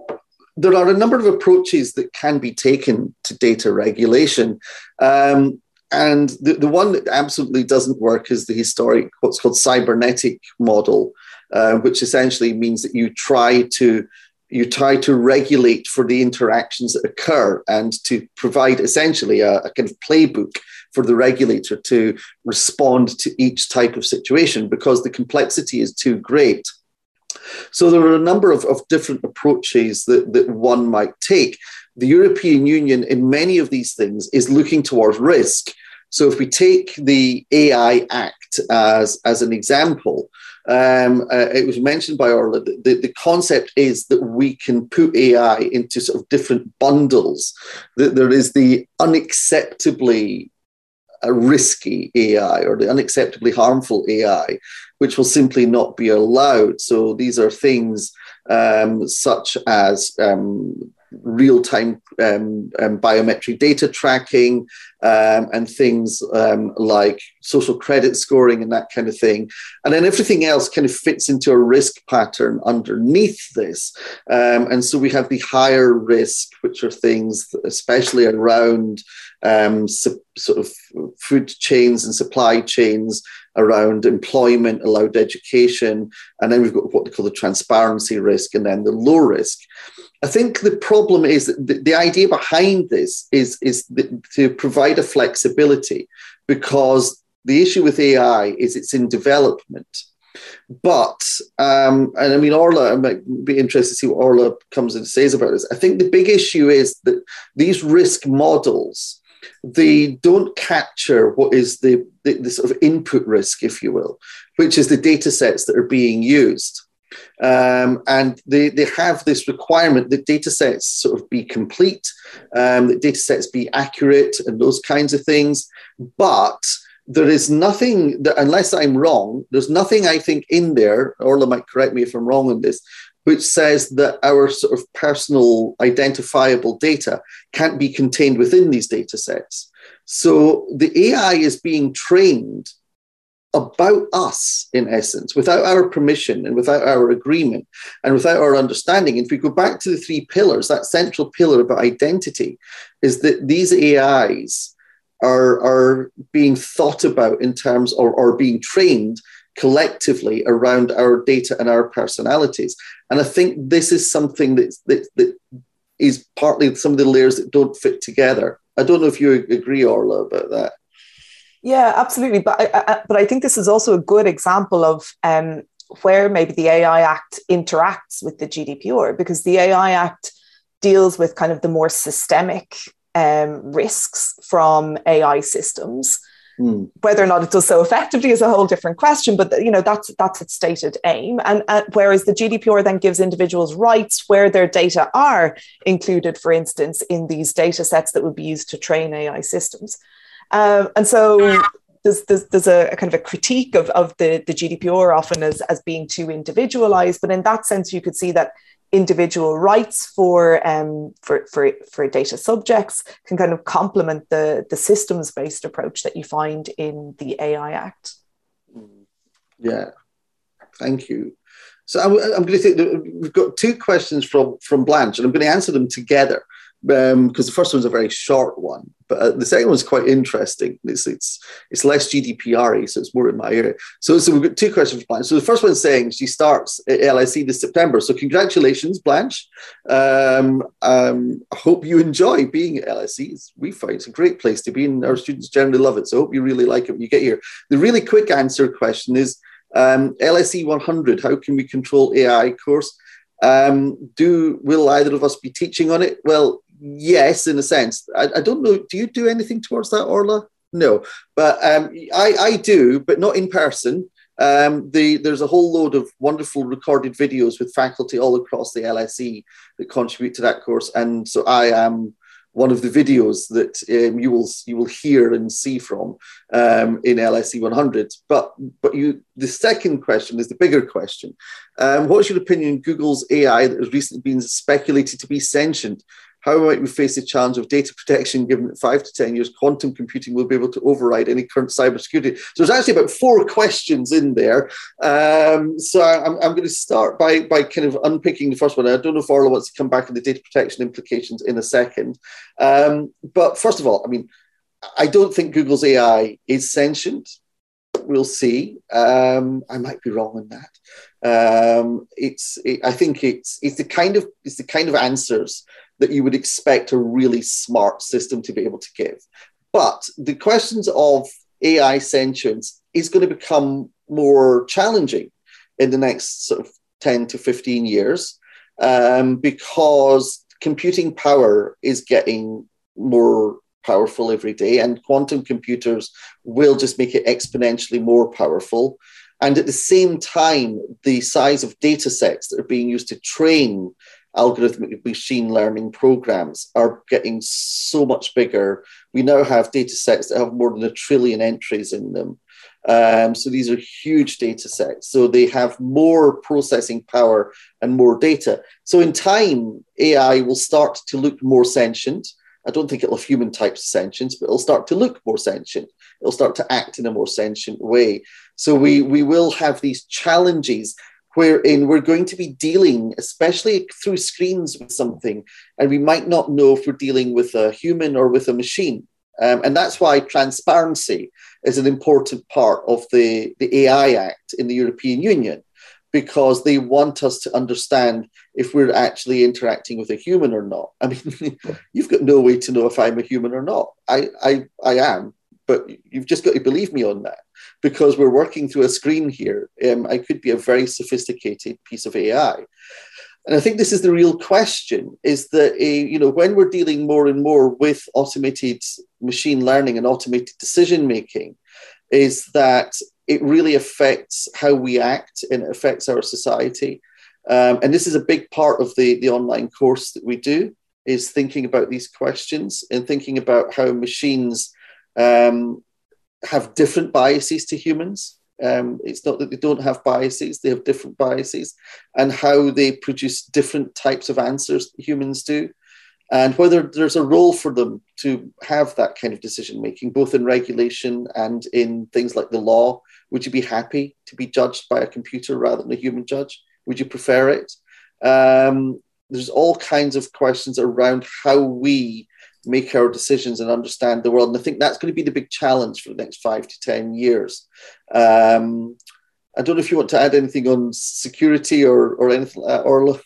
[SPEAKER 3] there are a number of approaches that can be taken to data regulation. Um, and the, the one that absolutely doesn't work is the historic, what's called cybernetic model, uh, which essentially means that you try to you try to regulate for the interactions that occur and to provide essentially a, a, kind of playbook for the regulator to respond to each type of situation because the complexity is too great. So there are a number of, of different approaches that, that one might take. The European Union, in many of these things, is looking towards risk. So if we take the AI Act as, as an example, um, uh, it was mentioned by Orla, the, the, the, concept is that we can put AI into sort of different bundles. That there is the unacceptably uh, risky AI or the unacceptably harmful AI, which will simply not be allowed. So these are things um, such as um, real time um, um, biometric data tracking um, and things um, like social credit scoring and that kind of thing. And then everything else kind of fits into a risk pattern underneath this. Um, and so we have the higher risk, which are things especially around um, su- sort of food chains and supply chains around employment, allowed education, and then we've got what they call the transparency risk, and then the low risk. I think the problem is the, the idea behind this is, is the, to provide a flexibility because the issue with AI is it's in development. But, um, and I mean, Orla, I might be interested to see what Orla comes and says about this. I think the big issue is that these risk models, they don't capture what is the, the, the sort of input risk, if you will, which is the data sets that are being used. Um, and they, they have this requirement that data sets sort of be complete, um, that data sets be accurate, and those kinds of things. But there is nothing that, unless I'm wrong, there's nothing I think in there, Orla might correct me if I'm wrong on this, which says that our sort of personal identifiable data can't be contained within these data sets. So the AI is being trained about us, in essence, without our permission and without our agreement and without our understanding. If we go back to the three pillars, that central pillar about identity is that these AIs are, are being thought about in terms or, or being trained collectively around our data and our personalities. And I think this is something that, that, that is partly some of the layers that don't fit together. I don't know if you agree, Orla, about that.
[SPEAKER 2] Yeah, absolutely. But I, I, but I think this is also a good example of um, where maybe the AI Act interacts with the GDPR because the AI Act deals with kind of the more systemic um, risks from AI systems. Mm. Whether or not it does so effectively is a whole different question, but you know that's that's its stated aim. And uh, whereas the GDPR then gives individuals rights where their data are included, for instance, in these data sets that would be used to train AI systems. Um, and so there's, there's, there's a, a, kind of a critique of, of the, the GDPR often as, as being too individualized. But in that sense, you could see that individual rights for, um, for, for, for data subjects can kind of complement the, the systems based approach that you find in the AI Act.
[SPEAKER 3] Yeah, thank you. So I'm, I'm going to say we've got two questions from from Blanche, and I'm going to answer them together because um, the first one's a very short one, but uh, the second one's quite interesting. It's it's it's less GDPR, so it's more in my area. So, so we've got two questions for Blanche. So the first one's saying she starts at LSE this September. So congratulations, Blanche. Um, um, I hope you enjoy being at LSE. we find it's a great place to be, and our students generally love it. So I hope you really like it when you get here. The really quick answer question is um, LSE 100. How can we control AI course? Um, do will either of us be teaching on it? Well, yes, in a sense. I, I, don't know. Do you do anything towards that, Orla? No, but um, I, I do, but not in person. Um, the, there's a whole load of wonderful recorded videos with faculty all across the LSE that contribute to that course, and so I am one of the videos that um, you will you will hear and see from um, in LSE 100. But but you the second question is the bigger question. Um, what's your opinion on Google's AI that has recently been speculated to be sentient? How might we face the challenge of data protection given that five to 10 years quantum computing will be able to override any current cybersecurity? So there's actually about four questions in there. Um, so I'm, I'm going to start by, by kind of unpicking the first one. I don't know if Orla wants to come back on the data protection implications in a second. Um, but first of all, I mean, I don't think Google's AI is sentient. We'll see. Um, I might be wrong on that. Um, it's. It, I think it's. It's the kind of. It's the kind of answers that you would expect a really smart system to be able to give. But the questions of AI sentience is going to become more challenging in the next sort of 10 to 15 years um, because computing power is getting more powerful every day, and quantum computers will just make it exponentially more powerful. And at the same time, the size of data sets that are being used to train algorithmic machine learning programs are getting so much bigger. We now have data sets that have more than a trillion entries in them. Um, so these are huge data sets. So they have more processing power and more data. So in time, AI will start to look more sentient. I don't think it'll have human types of sentience, but it'll start to look more sentient. It'll start to act in a more sentient way. So we, we will have these challenges wherein we're going to be dealing, especially through screens, with something, and we might not know if we're dealing with a human or with a machine. Um, and that's why transparency is an important part of the, the AI Act in the European Union, because they want us to understand if we're actually interacting with a human or not. I mean, you've got no way to know if I'm a human or not. I, I, I am, but you've just got to believe me on that because we're working through a screen here. Um, I could be a very sophisticated piece of AI. And I think this is the real question is that, uh, you know, when we're dealing more and more with automated machine learning and automated decision making, is that it really affects how we act and it affects our society. Um, and this is a big part of the, the online course that we do is thinking about these questions and thinking about how machines um, have different biases to humans. Um, it's not that they don't have biases, they have different biases, and how they produce different types of answers humans do, and whether there's a role for them to have that kind of decision making, both in regulation and in things like the law. Would you be happy to be judged by a computer rather than a human judge? Would you prefer it? Um, there's all kinds of questions around how we make our decisions and understand the world. And I think that's going to be the big challenge for the next five to 10 years. Um, I don't know if you want to add anything on security or, or anything, uh, Orla.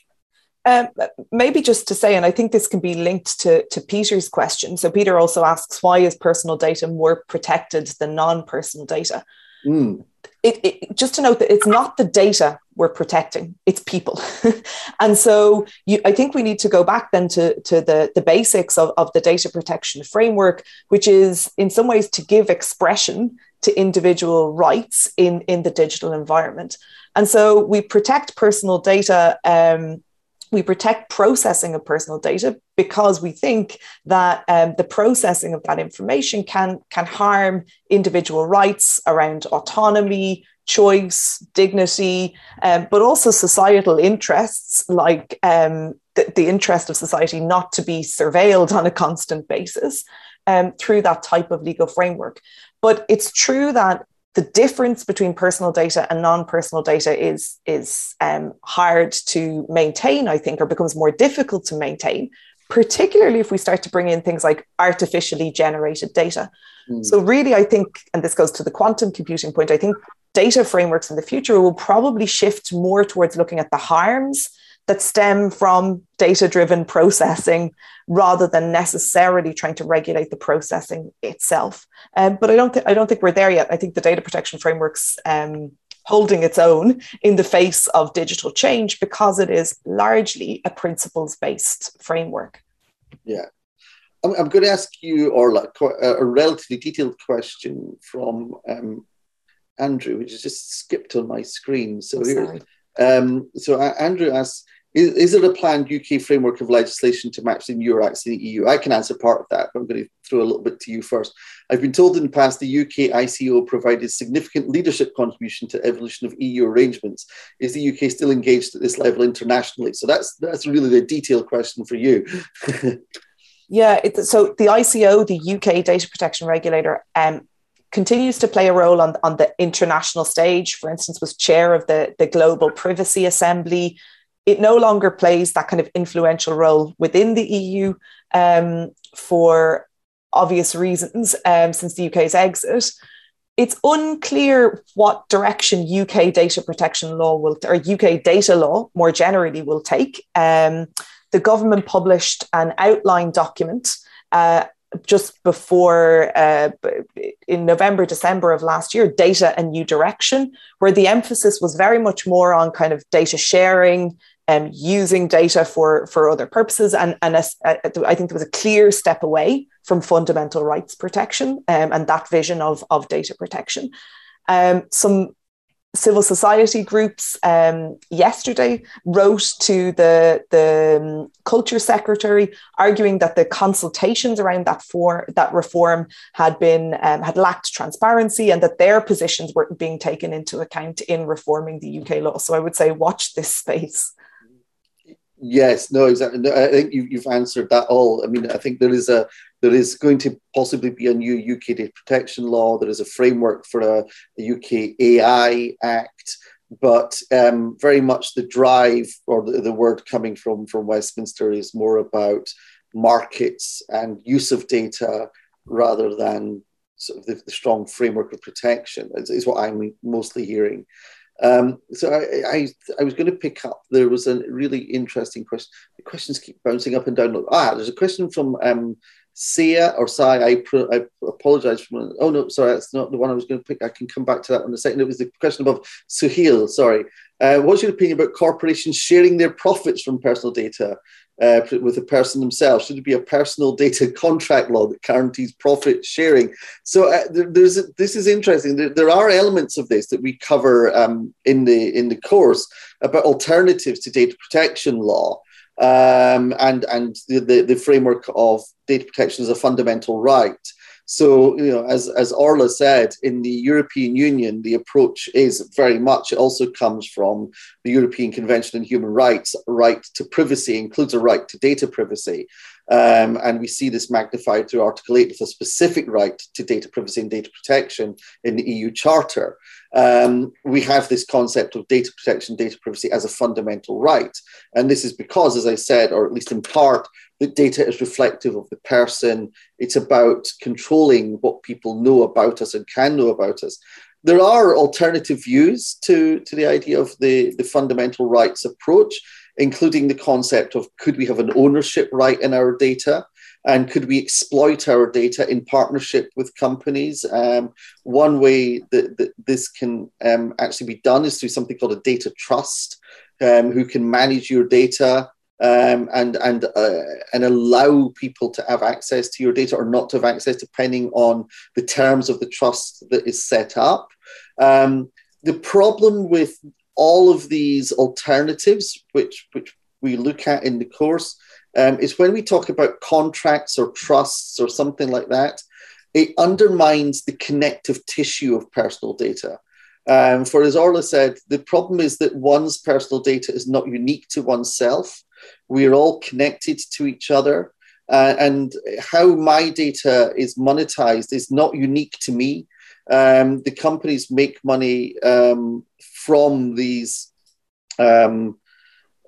[SPEAKER 2] Um, maybe just to say, and I think this can be linked to, to Peter's question. So, Peter also asks, why is personal data more protected than non personal data? Mm. It, it, just to note that it's not the data we're protecting, it's people. and so you, I think we need to go back then to, to the, the basics of, of the data protection framework, which is in some ways to give expression to individual rights in, in the digital environment. And so we protect personal data um, we protect processing of personal data because we think that um, the processing of that information can, can harm individual rights around autonomy, choice, dignity, um, but also societal interests like um, the, the, interest of society not to be surveilled on a constant basis um, through that type of legal framework. But it's true that the difference between personal data and non-personal data is is um, hard to maintain i think or becomes more difficult to maintain particularly if we start to bring in things like artificially generated data mm. so really i think and this goes to the quantum computing point i think data frameworks in the future will probably shift more towards looking at the harms that stem from data driven processing rather than necessarily trying to regulate the processing itself. Um, but I don't, th- I don't think we're there yet. I think the data protection framework's um, holding its own in the face of digital change because it is largely a principles based framework.
[SPEAKER 3] Yeah. I'm, I'm, going to ask you, Orla, a relatively detailed question from um, Andrew, which has just skipped on my screen. So here, um, so uh, Andrew asks, is, is there a planned UK framework of legislation to match the new acts in the EU? I can answer part of that, but I'm going to throw a little bit to you first. I've been told in the past the UK ICO provided significant leadership contribution to evolution of EU arrangements. Is the UK still engaged at this level internationally? So that's that's really the detailed question for you.
[SPEAKER 2] yeah, it, so the ICO, the UK data protection regulator, um, continues to play a role on, on the international stage. For instance, was chair of the, the Global Privacy Assembly it no longer plays that kind of influential role within the EU um, for obvious reasons um, since the UK's exit. It's unclear what direction UK data protection law will, or UK data law more generally, will take. Um, the government published an outline document uh, just before uh, in November, December of last year, data and new direction, where the emphasis was very much more on kind of data sharing, um, using data for, for other purposes. And, and a, a, I think there was a clear step away from fundamental rights protection um, and that vision of, of data protection. Um, some civil society groups um, yesterday wrote to the, the um, culture secretary arguing that the consultations around that for that reform had been um, had lacked transparency and that their positions weren't being taken into account in reforming the UK law. So I would say watch this space.
[SPEAKER 3] Yes, no, exactly. No, I think you, have answered that all. I mean, I think there is a there is going to possibly be a new UK data protection law. There is a framework for a, a UK AI Act, but um, very much the drive or the, the word coming from from Westminster is more about markets and use of data rather than sort of the, the strong framework of protection. Is, is what I'm mostly hearing. Um, so I, I, I, was going to pick up. There was a really interesting question. The questions keep bouncing up and down. Ah, there's a question from um, Sia or Sai. I, I apologize for. Oh no, sorry, that's not the one I was going to pick. I can come back to that in a second. It was the question above Suhail. Sorry. Uh, what's your opinion about corporations sharing their profits from personal data? Uh, with the person themselves? Should it be a personal data contract law that guarantees profit sharing? So uh, there's a, this is interesting. There, there, are elements of this that we cover um, in the in the course about alternatives to data protection law. Um, and and the, the, the framework of data protection as a fundamental right. So, you know, as, as Orla said, in the European Union, the approach is very much, it also comes from the European Convention on Human Rights, right to privacy includes a right to data privacy. Um, and we see this magnified through Article 8 with a specific right to data privacy and data protection in the EU Charter. Um, we have this concept of data protection, data privacy as a fundamental right. And this is because, as I said, or at least in part, that data is reflective of the person. It's about controlling what people know about us and can know about us. There are alternative views to, to the idea of the, the fundamental rights approach, including the concept of could we have an ownership right in our data? And could we exploit our data in partnership with companies? Um, one way that, that this can um, actually be done is through something called a data trust, um, who can manage your data um, and and uh, and allow people to have access to your data or not to have access, depending on the terms of the trust that is set up. Um, the problem with all of these alternatives, which which we look at in the course, um, is when we talk about contracts or trusts or something like that, it undermines the connective tissue of personal data. Um, for as Orla said, the problem is that one's personal data is not unique to oneself. We're all connected to each other. Uh, and how my data is monetized is not unique to me. Um, the companies make money um, from these um,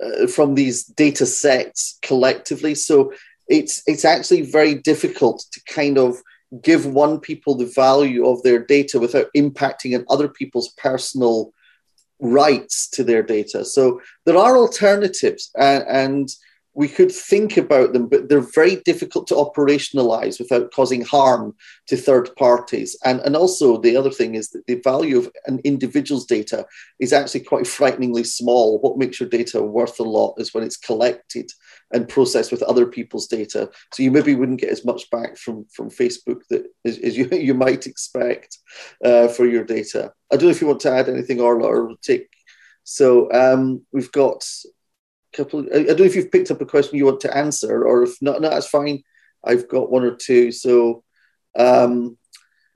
[SPEAKER 3] uh, from these data sets collectively. So it's it's actually very difficult to kind of give one people the value of their data without impacting on other people's personal rights to their data. So there are alternatives, and, and we could think about them, but they're very difficult to operationalize without causing harm to third parties. And, and also, the other thing is that the value of an individual's data is actually quite frighteningly small. What makes your data worth a lot is when it's collected and processed with other people's data. So you maybe wouldn't get as much back from, from Facebook that as, as you, you might expect uh, for your data. I don't know if you want to add anything, Orla, or take. So um, we've got couple. I, don't know if you've picked up a question you want to answer, or if not, no, that's fine. I've got one or two. So, um,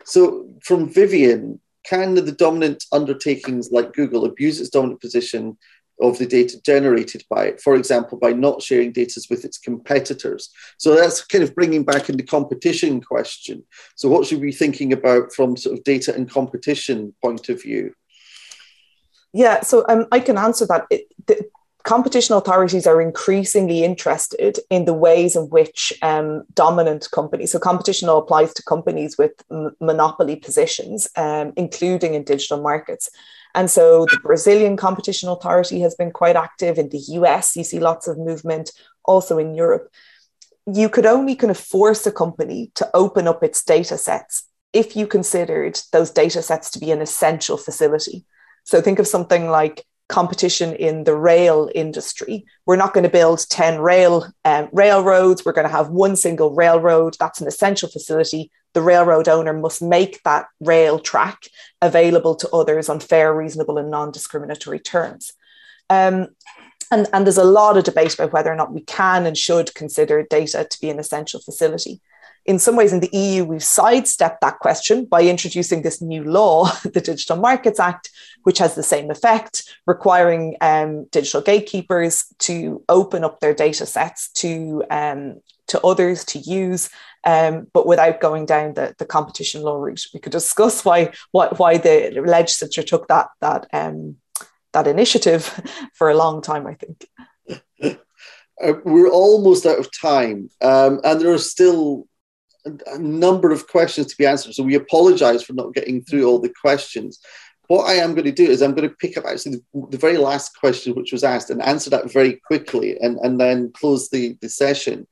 [SPEAKER 3] so from Vivian, can the dominant undertakings like Google abuse its dominant position of the data generated by it, for example, by not sharing data with its competitors? So that's kind of bringing back in the competition question. So, what should we be thinking about from sort of data and competition point of view?
[SPEAKER 2] Yeah, so um, I can answer that. It, the, competition authorities are increasingly interested in the ways in which um, dominant companies, so competition law applies to companies with m- monopoly positions, um, including in digital markets. And so the Brazilian Competition Authority has been quite active. In the US, you see lots of movement, also in Europe. You could only kind of force a company to open up its data sets if you considered those data sets to be an essential facility. So think of something like competition in the rail industry. We're not going to build 10 rail um, railroads. We're going to have one single railroad. That's an essential facility. The railroad owner must make that rail track available to others on fair, reasonable, and non discriminatory terms. Um, and, and there's a lot of debate about whether or not we can and should consider data to be an essential facility in some ways in the EU, we've sidestepped that question by introducing this new law, the Digital Markets Act, which has the same effect, requiring um, digital gatekeepers to open up their data sets to, um, to others to use, um, but without going down the, the competition law route. We could discuss why, why, why the legislature took that, that, um, that initiative for a long time, I think.
[SPEAKER 3] Uh, we're almost out of time, um, and there are still a number of questions to be answered. So we apologize for not getting through all the questions. What I am going to do is I'm going to pick up actually the, the very last question which was asked and answer that very quickly and, and then close the, the session,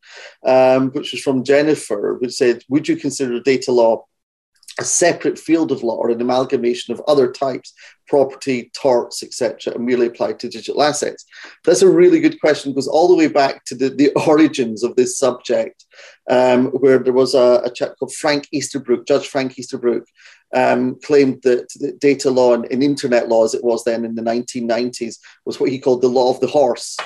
[SPEAKER 3] um, which was from Jennifer, which said, Would you consider data law a separate field of law or an amalgamation of other types, property, torts, etc., and merely applied to digital assets? That's a really good question. It goes all the way back to the, the origins of this subject, um, where there was a, a, chap called Frank Easterbrook, Judge Frank Easterbrook, um, claimed that data law and, and internet law, as it was then in the 1990s, was what he called the law of the horse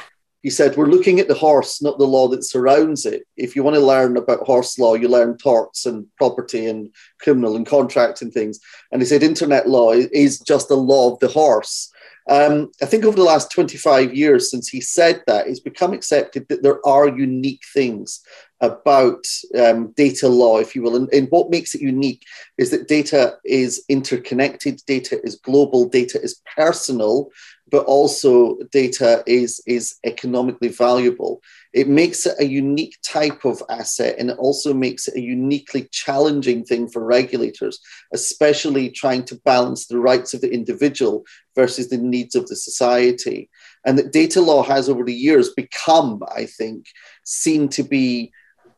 [SPEAKER 3] he said, We're looking at the horse, not the law that surrounds it. If you want to learn about horse law, you learn torts and property and criminal and contract and things. And he said, Internet law is just the law of the horse. Um, I think over the last 25 years since he said that, it's become accepted that there are unique things about um, data law, if you will. And, and, what makes it unique is that data is interconnected, data is global, data is personal, but also data is, is economically valuable. It makes it a unique type of asset and it also makes it a uniquely challenging thing for regulators, especially trying to balance the rights of the individual versus the needs of the society. And that data law has over the years become, I think, seen to be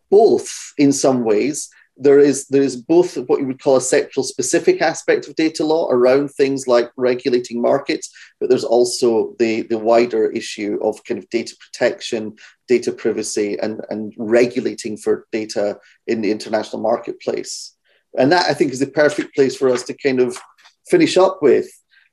[SPEAKER 3] both in some ways there is there is both what you would call a sectoral specific aspect of data law around things like regulating markets, but there's also the the wider issue of kind of data protection, data privacy, and and regulating for data in the international marketplace. And that I think is the perfect place for us to kind of finish up with.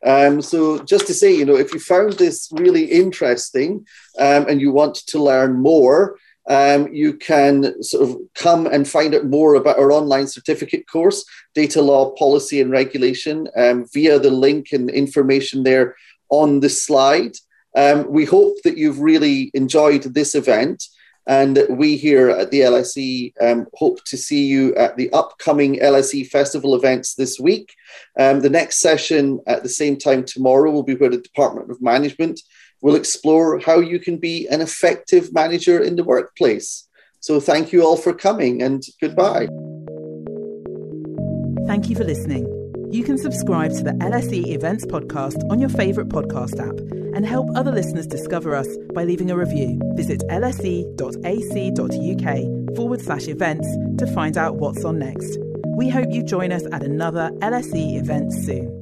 [SPEAKER 3] Um, so just to say, you know, if you found this really interesting um, and you want to learn more, um, you can sort of come and find out more about our online certificate course, Data Law Policy and Regulation, um, via the link and information there on the slide. Um, we hope that you've really enjoyed this event. And that we here at the LSE um, hope to see you at the upcoming LSE Festival events this week. Um, the next session at the same time tomorrow will be where the Department of Management will explore how you can be an effective manager in the workplace. So thank you all for coming and goodbye.
[SPEAKER 1] Thank you for listening. You can subscribe to the LSE Events Podcast on your favourite podcast app and help other listeners discover us by leaving a review. Visit lse.ac.uk forward slash events to find out what's on next. We hope you join us at another LSE event soon.